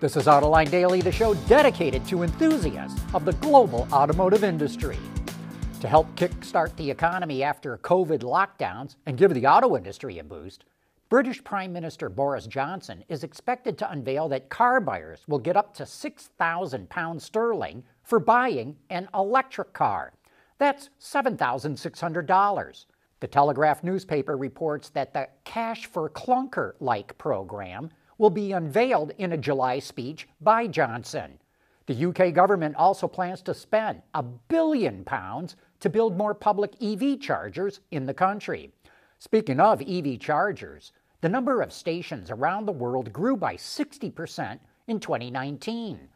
This is Autoline Daily, the show dedicated to enthusiasts of the global automotive industry. To help kickstart the economy after COVID lockdowns and give the auto industry a boost, British Prime Minister Boris Johnson is expected to unveil that car buyers will get up to 6,000 pounds sterling for buying an electric car. That's $7,600. The Telegraph newspaper reports that the Cash for Clunker like program will be unveiled in a July speech by Johnson. The UK government also plans to spend a billion pounds to build more public EV chargers in the country. Speaking of EV chargers, the number of stations around the world grew by 60% in 2019.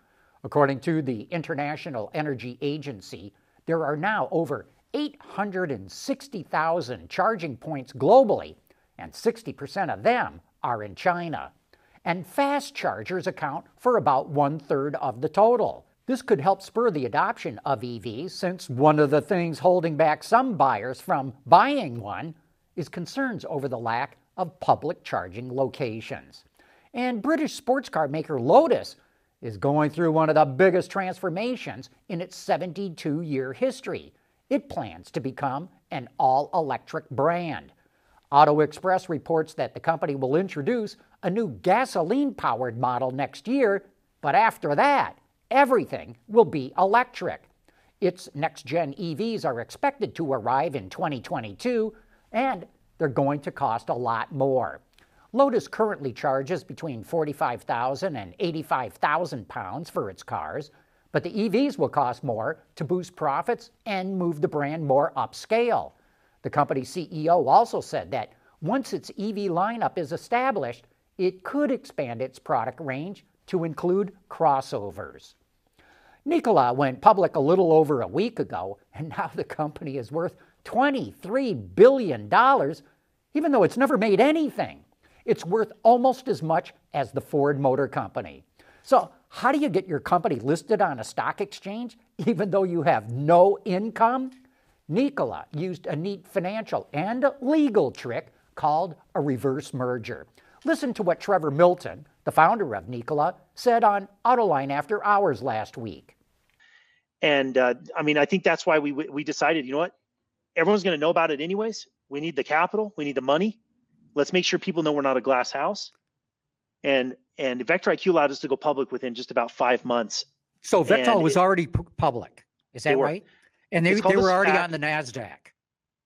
According to the International Energy Agency, there are now over 860,000 charging points globally, and 60% of them are in China and fast chargers account for about one third of the total. This could help spur the adoption of EVs since one of the things holding back some buyers from buying one is concerns over the lack of public charging locations. And British sports car maker Lotus is going through one of the biggest transformations in its 72 year history. It plans to become an all electric brand. Auto Express reports that the company will introduce a new gasoline powered model next year, but after that, everything will be electric. Its next gen EVs are expected to arrive in 2022, and they're going to cost a lot more. Lotus currently charges between 45,000 and 85,000 pounds for its cars, but the EVs will cost more to boost profits and move the brand more upscale. The company's CEO also said that once its EV lineup is established, it could expand its product range to include crossovers. Nikola went public a little over a week ago, and now the company is worth $23 billion, even though it's never made anything. It's worth almost as much as the Ford Motor Company. So, how do you get your company listed on a stock exchange even though you have no income? Nikola used a neat financial and legal trick called a reverse merger. Listen to what Trevor Milton, the founder of Nikola, said on Autoline After Hours last week. And uh, I mean, I think that's why we we decided, you know what, everyone's going to know about it anyways. We need the capital, we need the money. Let's make sure people know we're not a glass house. And and VectoIQ allowed us to go public within just about five months. So Vector was it, already public, is that right? And they, they were already on the Nasdaq.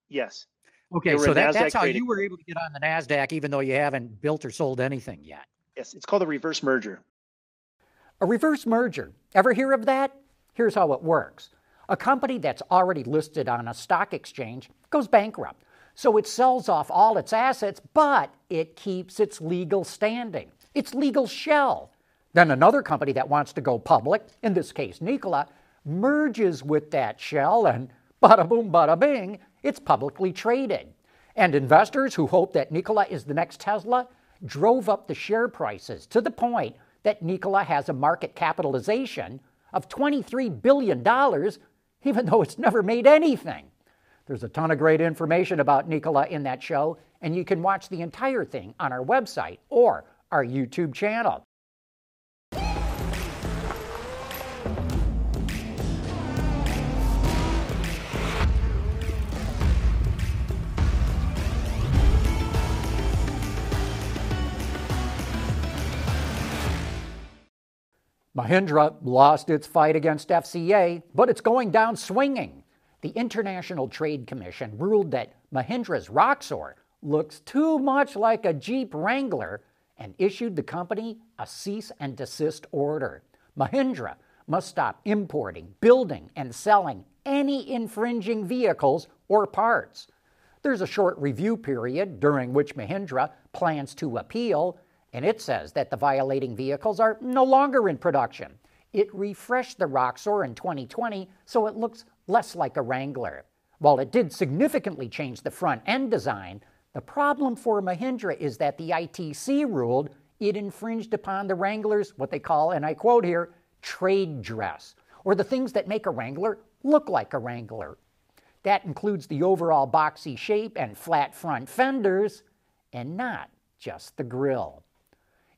Yes. Okay, so that, that's how you were able to get on the NASDAQ even though you haven't built or sold anything yet. Yes, it's called a reverse merger. A reverse merger. Ever hear of that? Here's how it works a company that's already listed on a stock exchange goes bankrupt. So it sells off all its assets, but it keeps its legal standing, its legal shell. Then another company that wants to go public, in this case Nikola, merges with that shell and bada boom, bada bing, it's publicly traded. And investors who hope that Nikola is the next Tesla drove up the share prices to the point that Nikola has a market capitalization of $23 billion, even though it's never made anything. There's a ton of great information about Nikola in that show, and you can watch the entire thing on our website or our YouTube channel. Mahindra lost its fight against FCA, but it's going down swinging. The International Trade Commission ruled that Mahindra's Roxor looks too much like a Jeep Wrangler and issued the company a cease and desist order. Mahindra must stop importing, building, and selling any infringing vehicles or parts. There's a short review period during which Mahindra plans to appeal and it says that the violating vehicles are no longer in production. It refreshed the Roxor in 2020 so it looks less like a Wrangler. While it did significantly change the front end design, the problem for Mahindra is that the ITC ruled it infringed upon the Wrangler's, what they call, and I quote here, trade dress, or the things that make a Wrangler look like a Wrangler. That includes the overall boxy shape and flat front fenders, and not just the grille.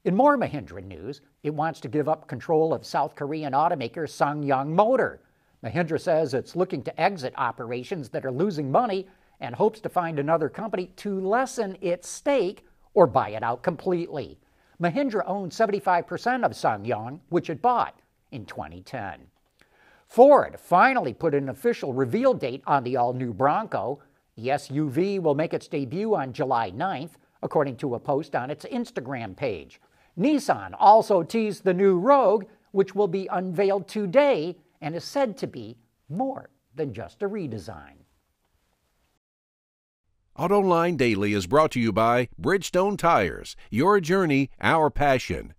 In more Mahindra news, it wants to give up control of South Korean automaker SsangYong Motor. Mahindra says it's looking to exit operations that are losing money and hopes to find another company to lessen its stake or buy it out completely. Mahindra owned 75% of SsangYong, which it bought in 2010. Ford finally put an official reveal date on the all new Bronco. The SUV will make its debut on July 9th, according to a post on its Instagram page. Nissan also teased the new Rogue, which will be unveiled today and is said to be more than just a redesign. AutoLine Daily is brought to you by Bridgestone Tires. Your journey, our passion.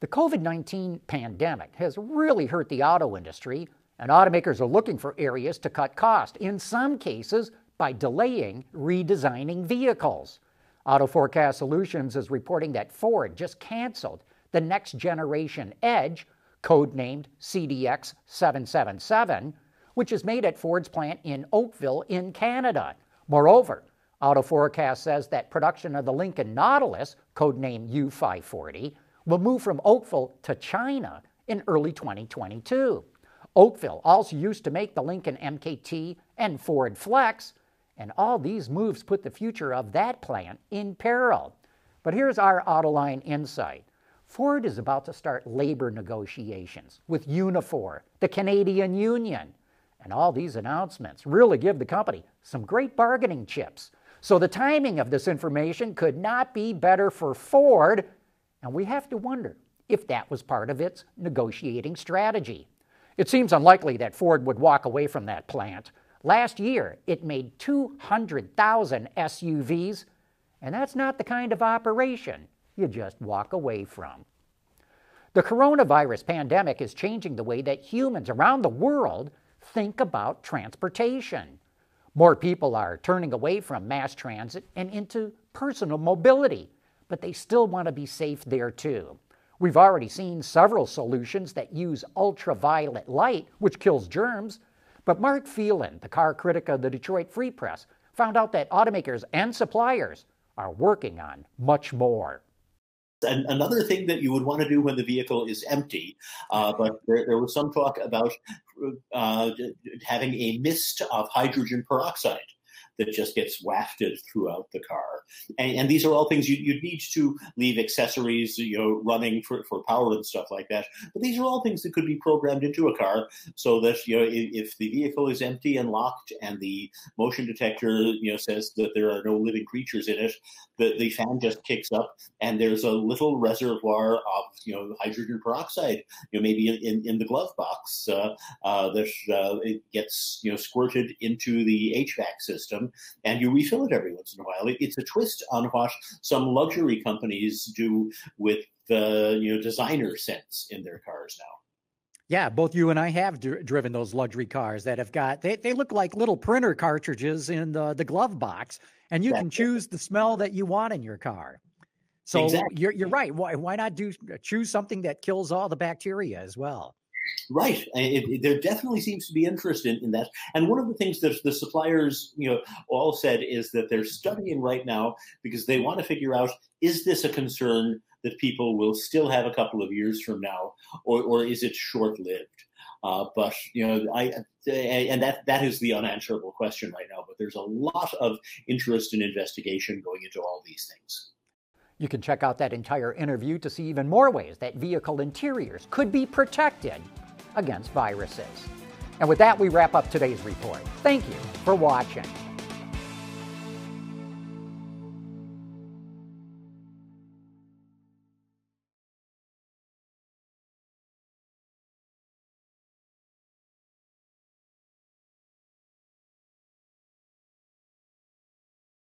The COVID 19 pandemic has really hurt the auto industry, and automakers are looking for areas to cut cost, in some cases, by delaying redesigning vehicles. Auto Forecast Solutions is reporting that Ford just canceled the next generation Edge, codenamed CDX 777 which is made at Ford's plant in Oakville in Canada. Moreover, Auto Forecast says that production of the Lincoln Nautilus, codenamed U540, will move from Oakville to China in early 2022. Oakville also used to make the Lincoln MKT and Ford Flex, and all these moves put the future of that plant in peril. But here's our Autoline insight. Ford is about to start labor negotiations with Unifor, the Canadian Union, and all these announcements really give the company some great bargaining chips. So the timing of this information could not be better for Ford, and we have to wonder if that was part of its negotiating strategy. It seems unlikely that Ford would walk away from that plant. Last year, it made 200,000 SUVs, and that's not the kind of operation you just walk away from. The coronavirus pandemic is changing the way that humans around the world think about transportation. More people are turning away from mass transit and into personal mobility, but they still want to be safe there too. We've already seen several solutions that use ultraviolet light, which kills germs. But Mark Phelan, the car critic of the Detroit Free Press, found out that automakers and suppliers are working on much more. And another thing that you would want to do when the vehicle is empty, uh, but there, there, was some talk about uh, having a mist of hydrogen peroxide that just gets wafted throughout the car. And, and these are all things you, would need to leave accessories, you know, running for, for power and stuff like that. But these are all things that could be programmed into a car so that, you know, if, if the vehicle is empty and locked and the motion detector, you know, says that there are no living creatures in it, the, the fan just kicks up and there's a little reservoir of, you know, hydrogen peroxide, you know, maybe in, in the glove box uh, uh, that uh, it gets, you know, squirted into the HVAC system and you refill it every once in a while. It's a twist on what some luxury companies do with the you know designer scents in their cars now. Yeah, both you and I have dr- driven those luxury cars that have got they, they look like little printer cartridges in the, the glove box, and you can choose the smell that you want in your car. So exactly. you're you're right. Why why not do choose something that kills all the bacteria as well? Right. It, it, there definitely seems to be interest in, in that. And one of the things that the suppliers, you know, all said is that they're studying right now because they want to figure out is this a concern that people will still have a couple of years from now, or, or is it short lived? Uh, but you know, I and that that is the unanswerable question right now. But there's a lot of interest and investigation going into all these things. You can check out that entire interview to see even more ways that vehicle interiors could be protected against viruses. And with that, we wrap up today's report. Thank you for watching.